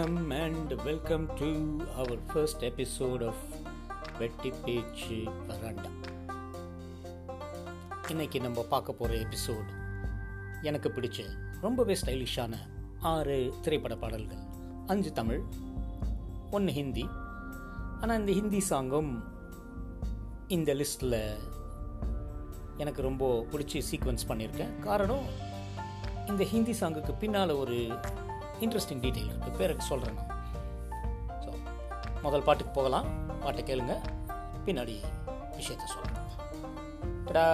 வணக்கம் and welcome to our first episode of Vetti Pechu Varanda இன்னைக்கு நம்ம பார்க்க போகிற எபிசோட் எனக்கு பிடிச்ச ரொம்பவே ஸ்டைலிஷான ஆறு திரைப்பட பாடல்கள். அஞ்சு தமிழ் ஒன்று ஹிந்தி. ஆனால் இந்த ஹிந்தி சாங்கும் இந்த லிஸ்ட்டில் எனக்கு ரொம்ப பிடிச்சி சீக்வன்ஸ் பண்ணியிருக்கேன். காரணம் இந்த ஹிந்தி சாங்குக்கு பின்னால் ஒரு இன்ட்ரெஸ்டிங் டீட்டெயில் இருக்குது பேருக்கு சொல்கிறேன் நான். ஸோ முதல் பாட்டுக்கு போகலாம். பாட்டை கேளுங்க. பின்னாடி விஷயத்த சொல்கிறேன் டடா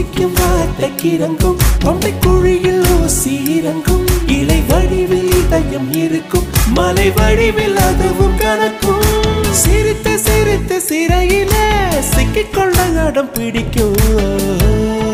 துடிக்கும் வார்த்தை கிறங்கும். தொண்டை குழியில் ஊசி இறங்கும். இலை வடிவில் இதயம் இருக்கும். மலை வடிவில் அதுவும் கணக்கும் சிரித்த சிரித்த சிறையில சிக்கிக்கொள்ள இடம் பிடிக்கும்.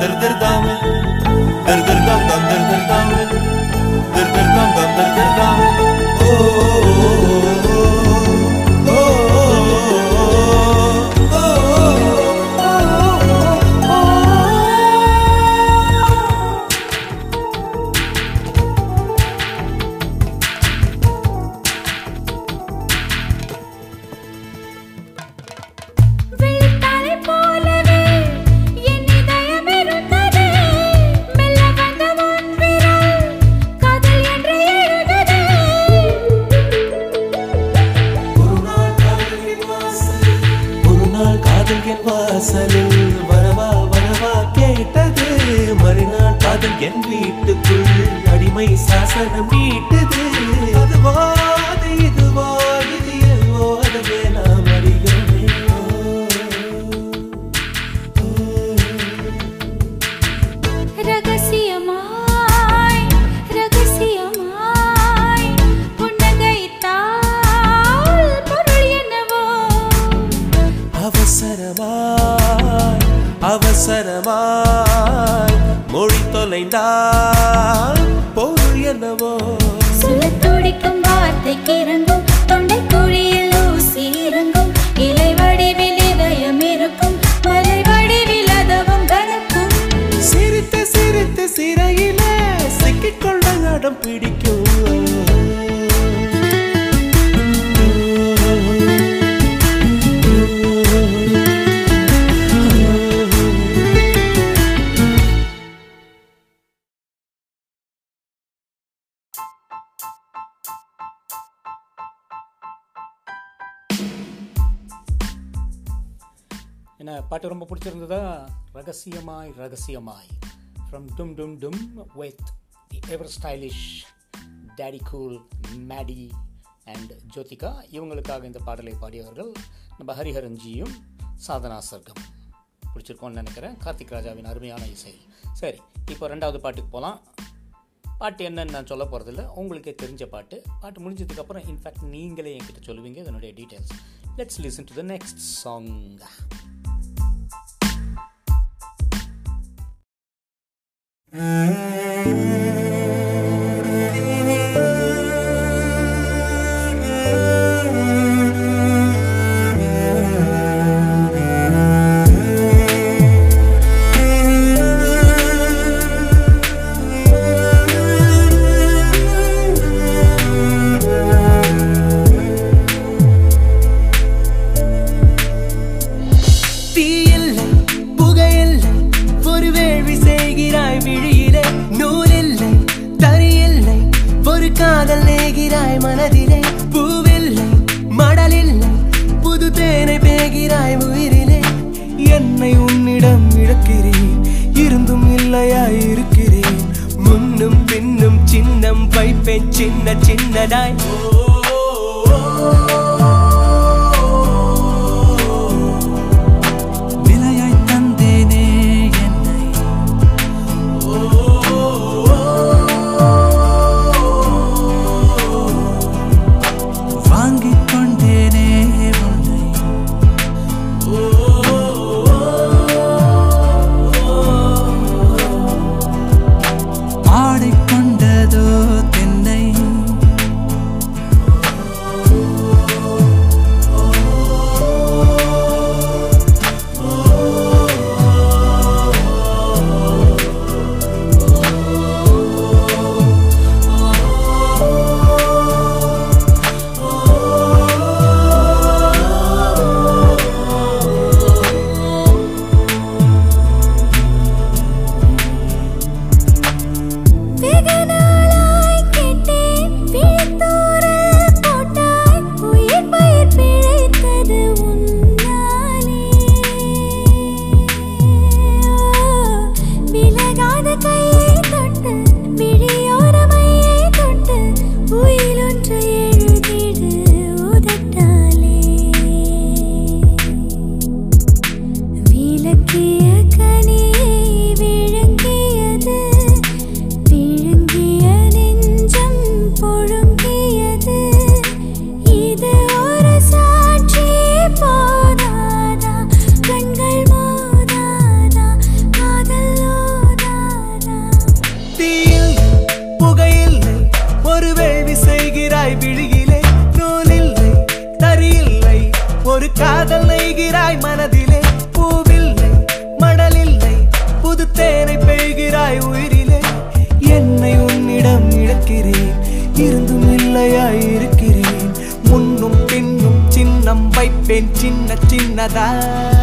dır dır dam dır dır dam dam dır dır dam dır dır dam dam dır dır dam oh, oh, oh. அவசரமாய் மொழி தொலைந்தால் பொருள் என்னவோ. சொல்ல துடிக்கும் வார்த்தைக்கு பாட்டு ரொம்ப பிடிச்சிருந்ததா? ரகசியமாய் ரகசியமாய். From Dumm Dumm Dumm with the ever stylish daddy cool Maddy and Jyothika இவங்களுக்காக இந்த பாடலை பாடியவர்கள் நம்ம ஹரிஹரன்ஜியும் சாதனா சர்க்கம். பிடிச்சிருக்கோன்னு நினைக்கிறேன். கார்த்திக் ராஜாவின் அருமையான இசை. சரி இப்போ ரெண்டாவது பாட்டுக்கு போகலாம் பாட்டு என்னன்னு நான் சொல்ல போகிறதில்ல உங்களுக்கே தெரிஞ்ச பாட்டு. பாட்டு முடிஞ்சதுக்கப்புறம் இன்ஃபேக்ட் நீங்களே என்கிட்ட சொல்லுவீங்க. இதனுடைய details let's listen to the next song Mm-hmm. சின்ன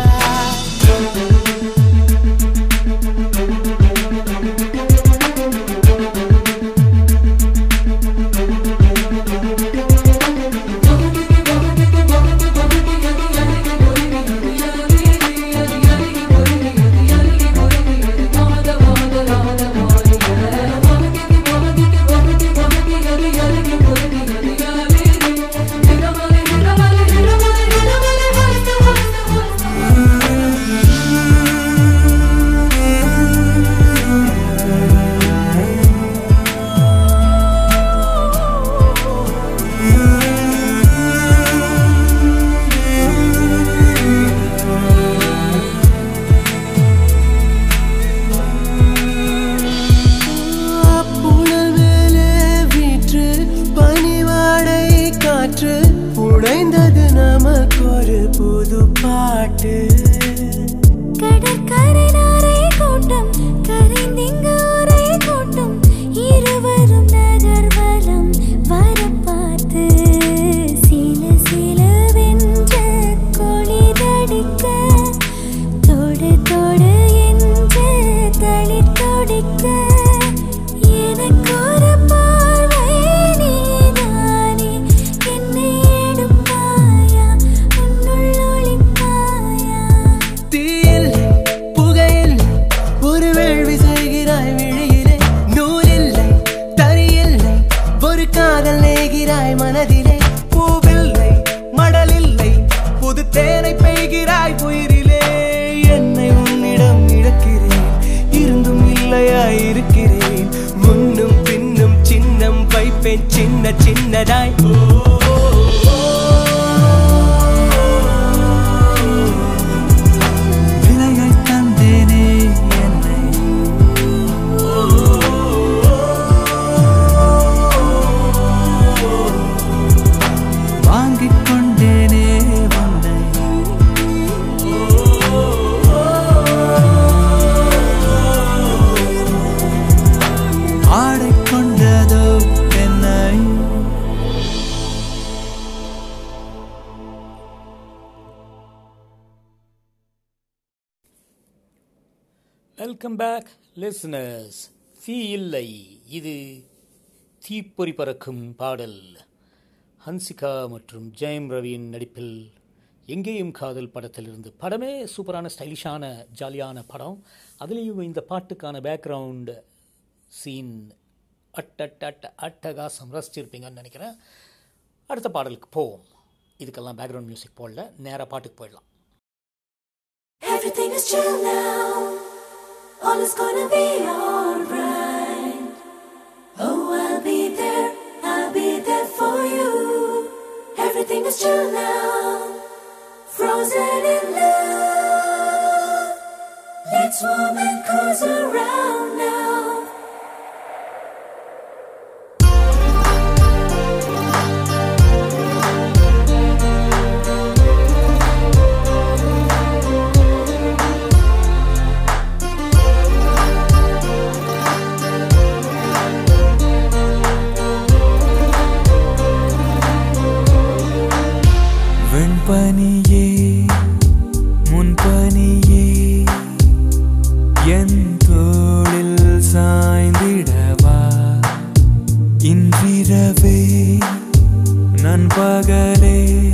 வெல்கம் பேக் லிசனர்ஸ் தீ இல்லை. இது தீப்பொறி பறக்கும் பாடல். ஹன்சிகா மற்றும் ஜெயம் ரவியின் நடிப்பில் எங்கேயும் காதல் படத்திலிருந்து படமே சூப்பரான ஸ்டைலிஷான ஜாலியான படம். அதுலேயும் இந்த பாட்டுக்கான பேக்ரவுண்டு சீன் அட்டட்ட அட்ட அட்டகாசம் ரசிச்சிருப்பீங்கன்னு நினைக்கிறேன். அடுத்த பாடலுக்கு போவோம். இதுக்கெல்லாம் பேக்ரவுண்ட் மியூசிக் போடல. நேராக பாட்டுக்கு போயிடலாம். Everything is chill now. All is gonna be alright. Oh, I'll be there. I'll be there for you. Everything is chill now. Frozen in love. Let's warm and cozy around now. பணியே முன் பணியே. என் தோளில் சாய்ந்திடவா? இன்றிரவே நண்பகலே.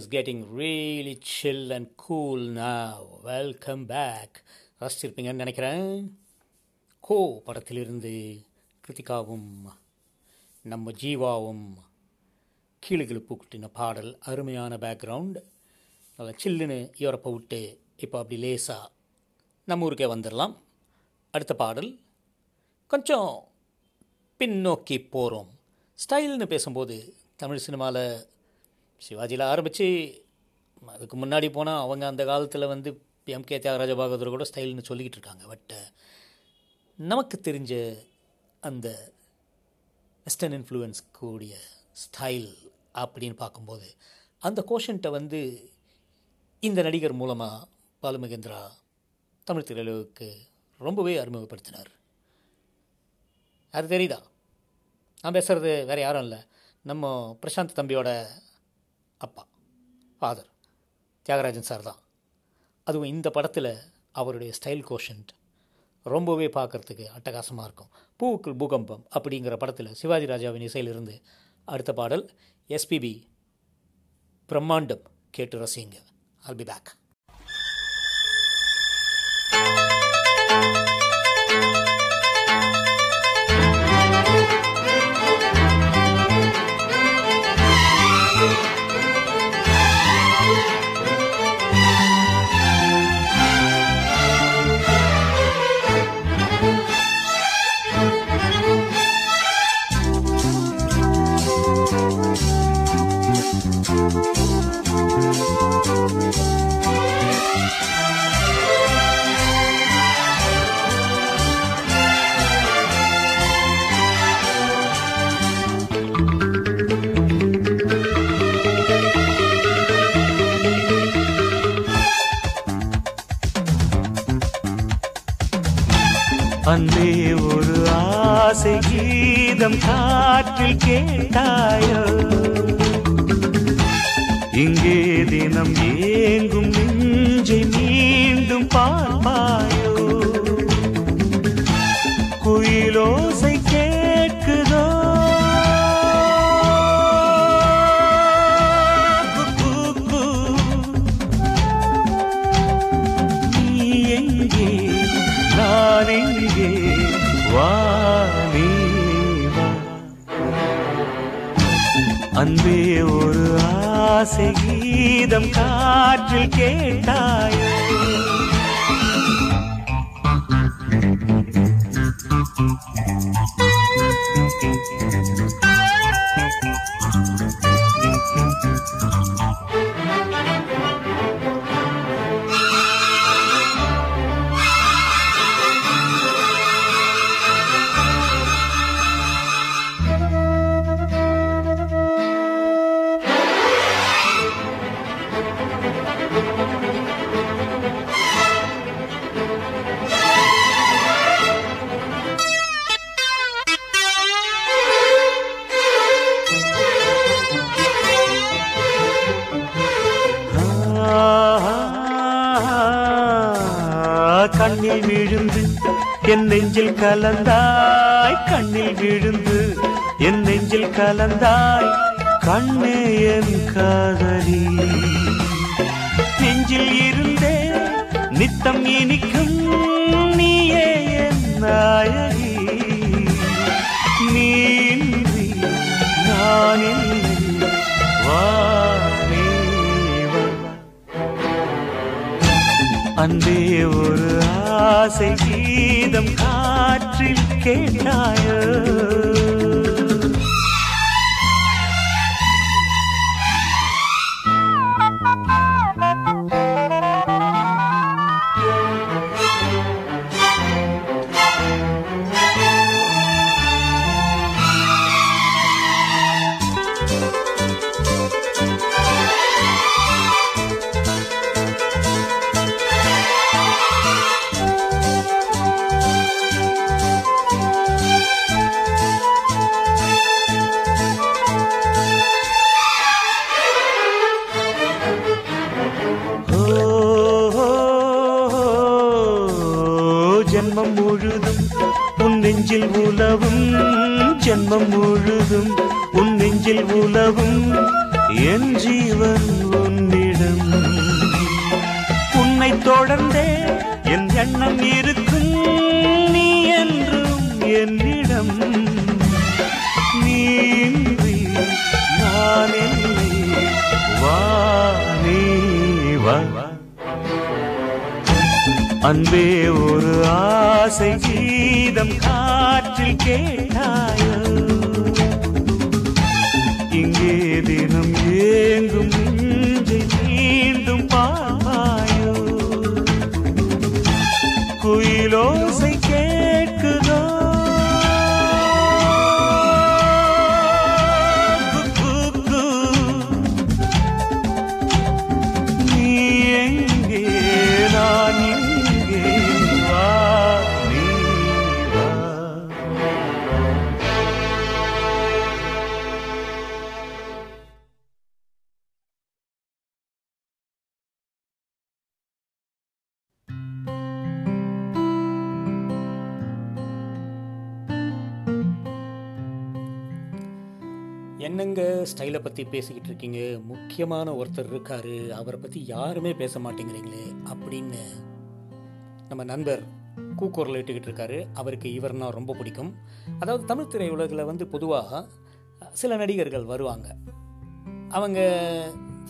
Is getting really chill and cool now. Welcome back. ரசிச்சிருப்பீங்கன்னு நினைக்கிறேன். கோ படத்திலிருந்து கிருத்திகாவும் நம்ம ஜீவாவும் கீழுகிழு பூக்குட்டின பாடல் அருமையான பேக்ரவுண்ட் நல்லா சில்லுன்னு யூரப்பை விட்டு இப்போ அப்படி லேசாக நம்ம ஊருக்கே வந்துடலாம். அடுத்த பாடல். கொஞ்சம் பின்னோக்கி போகிறோம் ஸ்டைல்னு பேசும்போது தமிழ் சினிமாவில் சிவாஜியில் ஆரம்பித்து அதுக்கு முன்னாடி போனால் அவங்க அந்த காலத்தில் வந்து எம்கே தியாகராஜ பாகவதர் கூட ஸ்டைல்னு சொல்லிக்கிட்டு இருக்காங்க. பட் நமக்கு தெரிஞ்ச அந்த வெஸ்டர்ன் இன்ஃப்ளூயன்ஸ் கூடிய ஸ்டைல் அப்படின்னு பார்க்கும்போது அந்த கோஷன்ட்டை வந்து இந்த நடிகர் மூலமாக பாலுமகேந்திரா தமிழ் திரையுலகுக்கு ரொம்பவே அறிமுகப்படுத்தினார். அது தெரியுதா? நான் பேசுகிறது வேறு யாரும் இல்லை. நம்ம பிரசாந்த் தம்பியோட அப்பா ஃபாதர் தியாகராஜன் சார் தான். அதுவும் இந்த படத்தில் அவருடைய ஸ்டைல் கோஷன்ட் ரொம்பவே பார்க்குறதுக்கு அட்டகாசமாக இருக்கும். பூவுக்குள் பூகம்பம் அப்படிங்கிற படத்தில் சிவாஜி ராஜாவின் இசையிலிருந்து அடுத்த பாடல் எஸ்பிபி பிரம்மாண்டம் கேட்டு ரசிங்க ஆல் பி பேக் கீதம் காற்றில் கேட்டாயோ? ஆசை கீதம் காற்றில் கேட்டாயோ. என் நெஞ்சில் கலந்தாய் கண்ணில் விழுந்து என் நெஞ்சில் கலந்தாய் கண்ணே என் காதலி. நெஞ்சில் இருந்தே நித்தம் இனிக்கும் நீயே என் நாயகி. நீன்றி நான் நீ அன்பே ஒரு ஆசை கீதம் காற்றில் கேட்டாயோ? ஸ்டைலை பற்றி பேசிக்கிட்டு இருக்கீங்க முக்கியமான ஒருத்தர் இருக்கார். அவரை பற்றி யாருமே பேச மாட்டேங்கிறீங்களே அப்படின்னு நம்ம நண்பர் கூக்குரல் இட்டுக்கிட்டு இருக்காரு அவருக்கு இவர்னா ரொம்ப பிடிக்கும். அதாவது தமிழ் திரையுலகில் வந்து பொதுவாக சில நடிகர்கள் வருவாங்க. அவங்க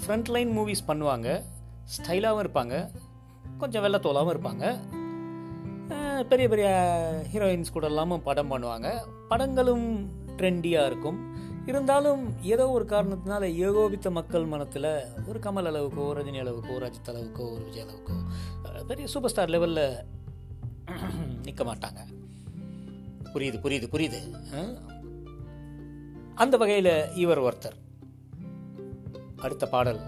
ஃப்ரண்ட்லைன் மூவிஸ் பண்ணுவாங்க. ஸ்டைலாகவும் இருப்பாங்க. கொஞ்சம் வெள்ளத்தோலாகவும் இருப்பாங்க. பெரிய பெரிய ஹீரோயின்ஸ் கூட இல்லாமல் படம் பண்ணுவாங்க. படங்களும் ட்ரெண்டியாக இருக்கும். இருந்தாலும் ஏதோ ஒரு காரணத்தினால ஏகோபித்த மக்கள் மனத்தில் ஒரு கமல் அளவுக்கோ ரஜினி அளவுக்கோ ரஜித் அளவுக்கோ ஒரு விஜய் அளவுக்கோ பெரிய சூப்பர் ஸ்டார் லெவலில் நிற்க மாட்டாங்க. புரியுது புரியுது புரியுது. அந்த வகையில் இவர் ஒருத்தர். அடுத்த பாடல்.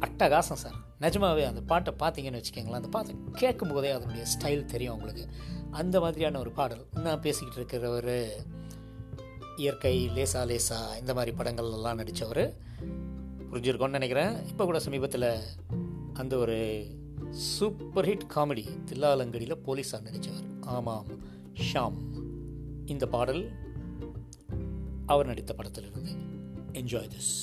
அட்டகாசம் சார். நிஜமாவே அந்த பாட்டை பார்த்தீங்கன்னு வச்சுக்கோங்களேன். அந்த பாட்டை கேட்கும் போதே அதனுடைய ஸ்டைல் தெரியும் உங்களுக்கு. அந்த மாதிரியான ஒரு பாடல். நான் பேசிக்கிட்டு இருக்கிறவர். இயற்கை லேசா லேசா இந்த மாதிரி படங்கள் நடித்தவர் புரிஞ்சிருக்கோன்னு நினைக்கிறேன். இப்போ கூட சமீபத்தில் அந்த ஒரு சூப்பர் ஹிட் காமெடி தில்லாலங்கடியில் போலீஸாக நடித்தவர் ஆமாம் ஷாம். இந்த பாடல் அவர் நடித்த படத்திலிருந்து. என்ஜாய் திஸ்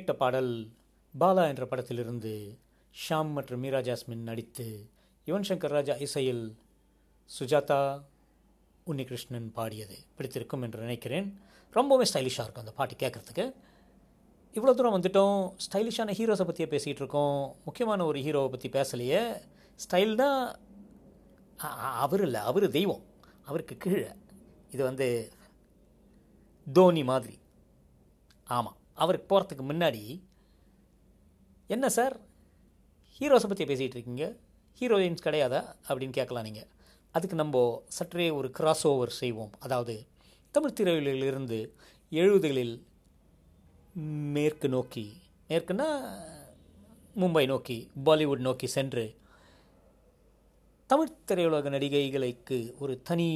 கேட்ட பாடல் பாலா என்ற படத்திலிருந்து ஷாம் மற்றும் மீரா ஜாஸ்மின் நடித்து யுவன் சங்கர் ராஜா இசையில் சுஜாதா உன்னிகிருஷ்ணன் பாடியது பிடித்திருக்கும் என்று நினைக்கிறேன். ரொம்பவே ஸ்டைலிஷாக இருக்கும் அந்த பாட்டு கேட்குறதுக்கு. இவ்வளோ தூரம் வந்துட்டோம். ஸ்டைலிஷான ஹீரோஸை பற்றியே பேசிகிட்டு இருக்கோம். முக்கியமான ஒரு ஹீரோவை பற்றி பேசலையே. ஸ்டைல் தான் அவர் இல்லை. அவர் தெய்வம். அவருக்கு கீழே. இது வந்து தோனி மாதிரி. ஆமாம் அவருக்கு போகிறதுக்கு முன்னாடி என்ன சார்? ஹீரோஸை பற்றி பேசிகிட்டு இருக்கீங்க? ஹீரோயின்ஸ் கிடையாதா? அப்படின்னு கேட்கலாம் நீங்கள் அதுக்கு நம்ம சற்றே ஒரு கிராஸ் ஓவர் செய்வோம். அதாவது தமிழ் திரையுலகிலிருந்து எழுபதுகளில் மேற்கு நோக்கி மேற்குன்னா மும்பை நோக்கி பாலிவுட் நோக்கி சென்று தமிழ் திரையுலக நடிகைகளுக்கு ஒரு தனி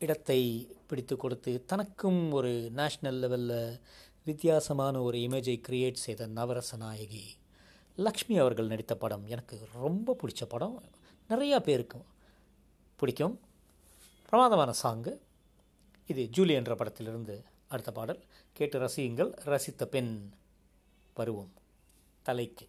இடத்தை பிடித்து கொடுத்து தனக்கும் ஒரு நேஷ்னல் லெவலில் வித்தியாசமான ஒரு இமேஜை கிரியேட் செய்த நவரச நாயகி லக்ஷ்மி அவர்கள் நடித்த படம் எனக்கு ரொம்ப பிடிச்ச படம். நிறையா பேருக்கு பிடிக்கும். பிரமாதமான சாங்கு இது ஜூலி என்ற படத்திலிருந்து அடுத்த பாடல். கேட்டு ரசியுங்கள். ரசித்த பெண். வருவோம். தலைக்கு.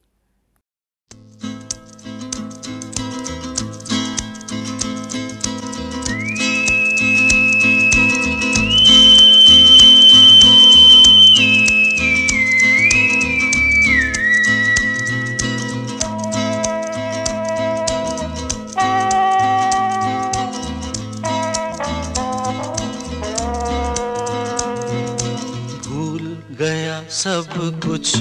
सब कुछ।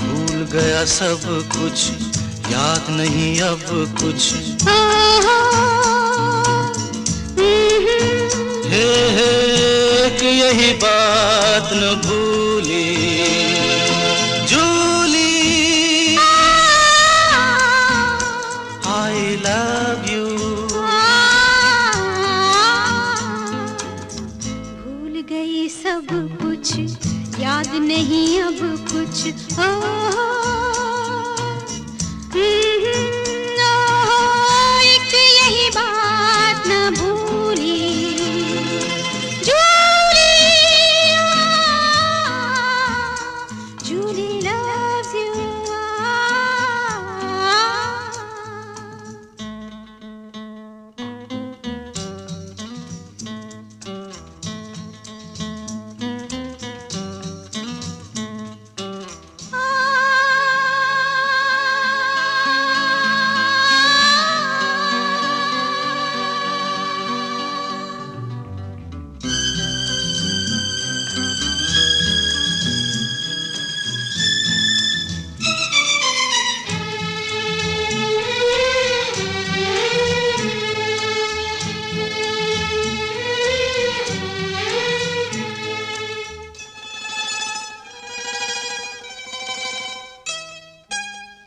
भूल गया सब कुछ। याद नहीं अब कुछ। हे हे यही बात न भूली Oh.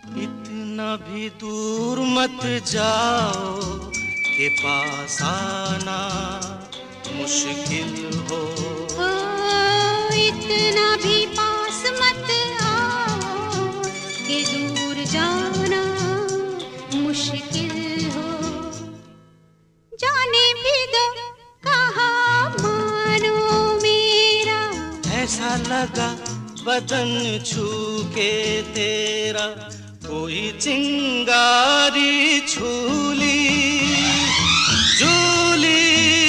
भी दूर मत जाओ के पास आना मुश्किल हो। ओ इतना भी पास मत आओ के दूर जाना मुश्किल हो। जाने भी दो कहा मानो मेरा। ऐसा लगा बदन छू के तेरा। कोई चिंगारी छूली झूली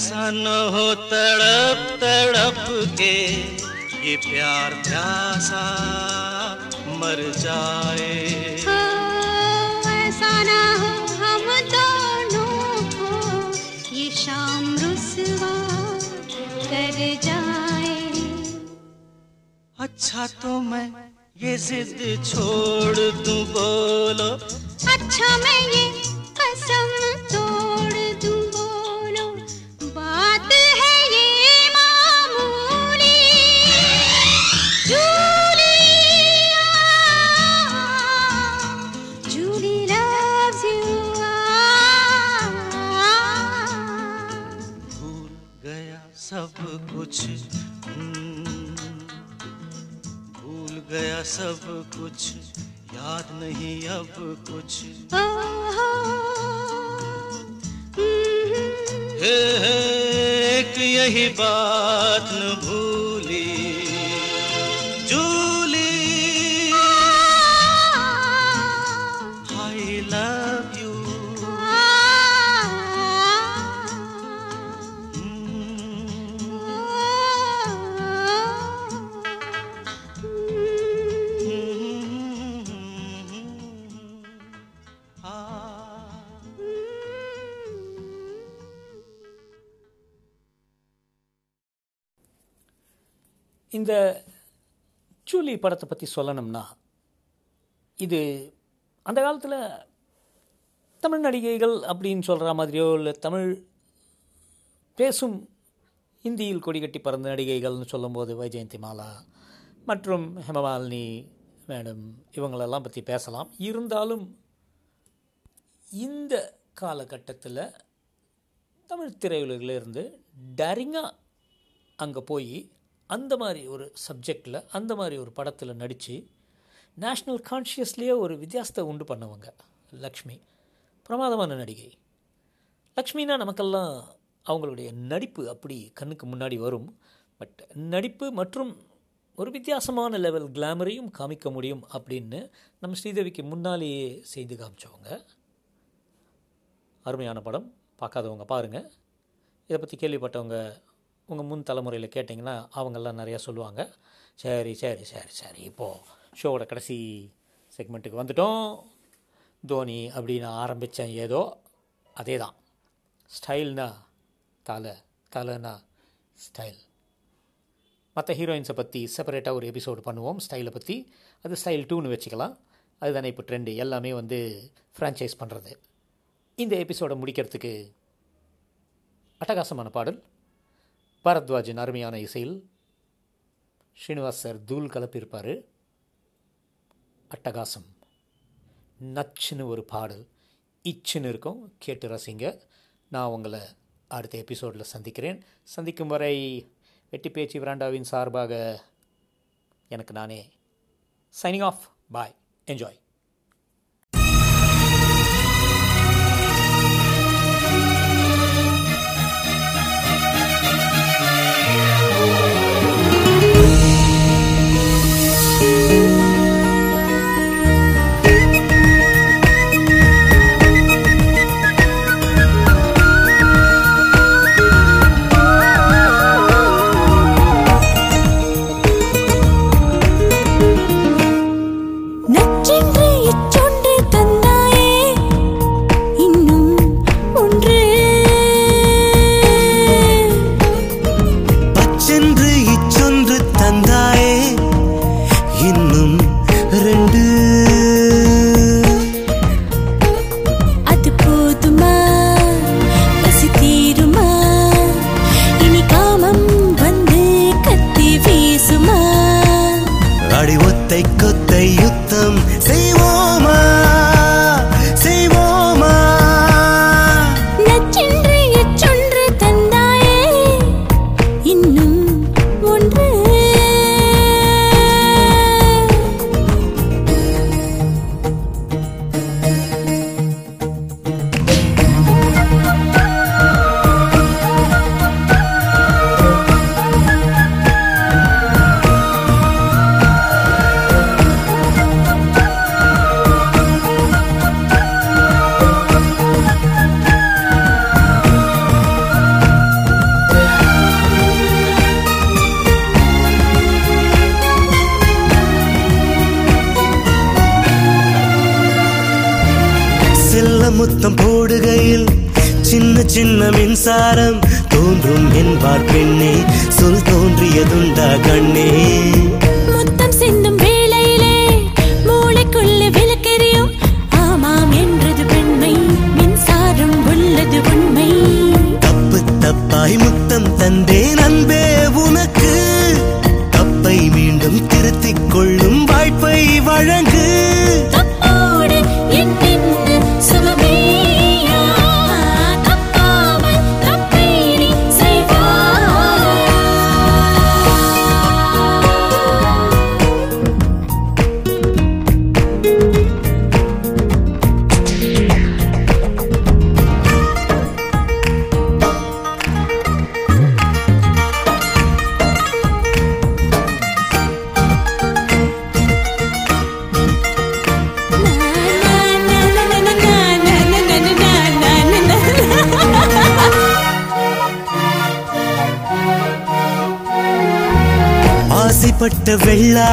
ऐसा न हो तड़प तड़प के ये प्यार प्यासा मर जाए। ओ, ऐसा ना हो हम दोनों को ये शाम रुसवा कर जाए। अच्छा तो मैं ये जिद छोड़ दूँ बोलो। अच्छा मैं ये गया सब कुछ। याद नहीं अब कुछ। हे हे, एक यही बात न भूली। இந்த சூலி படத்தை பற்றி சொல்லணும்னா இது அந்த காலத்தில் தமிழ் நடிகைகள் அப்படின்னு சொல்கிற மாதிரியோ இல்லை தமிழ் பேசும் இந்தியில் கொடி கட்டி பறந்த நடிகைகள்னு சொல்லும்போது வைஜெயந்தி மாலா மற்றும் ஹேமமாலினி மேடம் இவங்களெல்லாம் பற்றி பேசலாம். இருந்தாலும் இந்த காலகட்டத்தில் தமிழ் திரையுலகிலிருந்து டரிங்காக அங்கே போய் அந்த மாதிரி ஒரு சப்ஜெக்டில் அந்த மாதிரி ஒரு படத்தில் நடித்து நேஷ்னல் கான்ஷியஸ்லேயே ஒரு வித்தியாசத்தை உண்டு பண்ணவங்க லக்ஷ்மி. பிரமாதமான நடிகை. லக்ஷ்மினா நமக்கெல்லாம் அவங்களுடைய நடிப்பு அப்படி கண்ணுக்கு முன்னாடி வரும். பட் நடிப்பு மற்றும் ஒரு வித்தியாசமான லெவல் கிளாமரையும் காமிக்க முடியும் அப்படின்னு நம்ம ஸ்ரீதேவிக்கு முன்னாலேயே செய்து காமிச்சவங்க. அருமையான படம். பார்க்காதவங்க பாருங்கள் இதை பற்றி கேள்விப்பட்டவங்க உங்கள் முன் தலைமுறையில் கேட்டிங்கன்னா அவங்கெல்லாம் நிறையா சொல்லுவாங்க. சரி சரி சரி சரி இப்போது ஷோவோட கடைசி செக்மெண்ட்டுக்கு வந்துட்டோம். தோனி அப்படின்னு ஆரம்பித்தேன் ஏதோ அதே தான் ஸ்டைல்னா தலை தலைனா ஸ்டைல் மற்ற ஹீரோயின்ஸை பற்றி செப்பரேட்டாக ஒரு எபிசோடு பண்ணுவோம் ஸ்டைலை பற்றி அது ஸ்டைல் டூன்னு வச்சுக்கலாம். அதுதானே இப்போ ட்ரெண்டு எல்லாமே வந்து ஃப்ரான்ச்சைஸ் பண்ணுறது இந்த எபிசோடை முடிக்கிறதுக்கு அட்டகாசமான பாடல். பரத்வாஜின் அருமையான இசையில் ஸ்ரீனிவாஸ் சார் தூள் கலப்பியிருப்பார். அட்டகாசம். நச்சுன்னு ஒரு பாடல். இச்சுன்னு இருக்கும். கேட்டு ரசிங்க. நான் உங்களை அடுத்த எபிசோடில் சந்திக்கிறேன். சந்திக்கும் வரை வெட்டி பேச்சு விராண்டாவின் சார்பாக எனக்கு நானே சைனிங் ஆஃப் பாய் என்ஜாய் முத்தம் போடுகையில் சின்ன சின்ன மின்சாரம் தோன்றும் என்பார் பெண்ணே. சொல் தோன்றியதுண்டா கண்ணே. முத்தம் சிந்தும் வேளையிலே மூளைக்குள்ள விளக்கெரியும் ஆமாம் என்றது பெண்மை மின்சாரம் உள்ளது உண்மை. தப்பு தப்பாய் முத்தம் தந்தேன் அன்பே.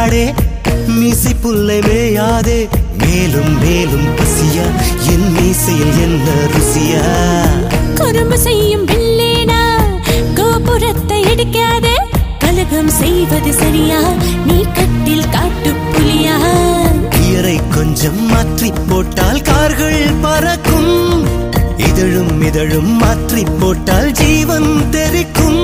வெள்ளாடே மீசை புல்லை மேயாதே. மேலும் மேலும் பசியா என் மீசையில் என்ன ருசியா? குறும்பு செய்யும் பில்லேனா கோபுரத்தை இடிக்காதே கலகம் செய்வது சரியா? நீ கட்டில் காட்டு புலியா? கியரை கொஞ்சம் மாற்றி போட்டால் கார்கள் பறக்கும். இதழும் இதழும் மாற்றி போட்டால் ஜீவன் தெரிக்கும்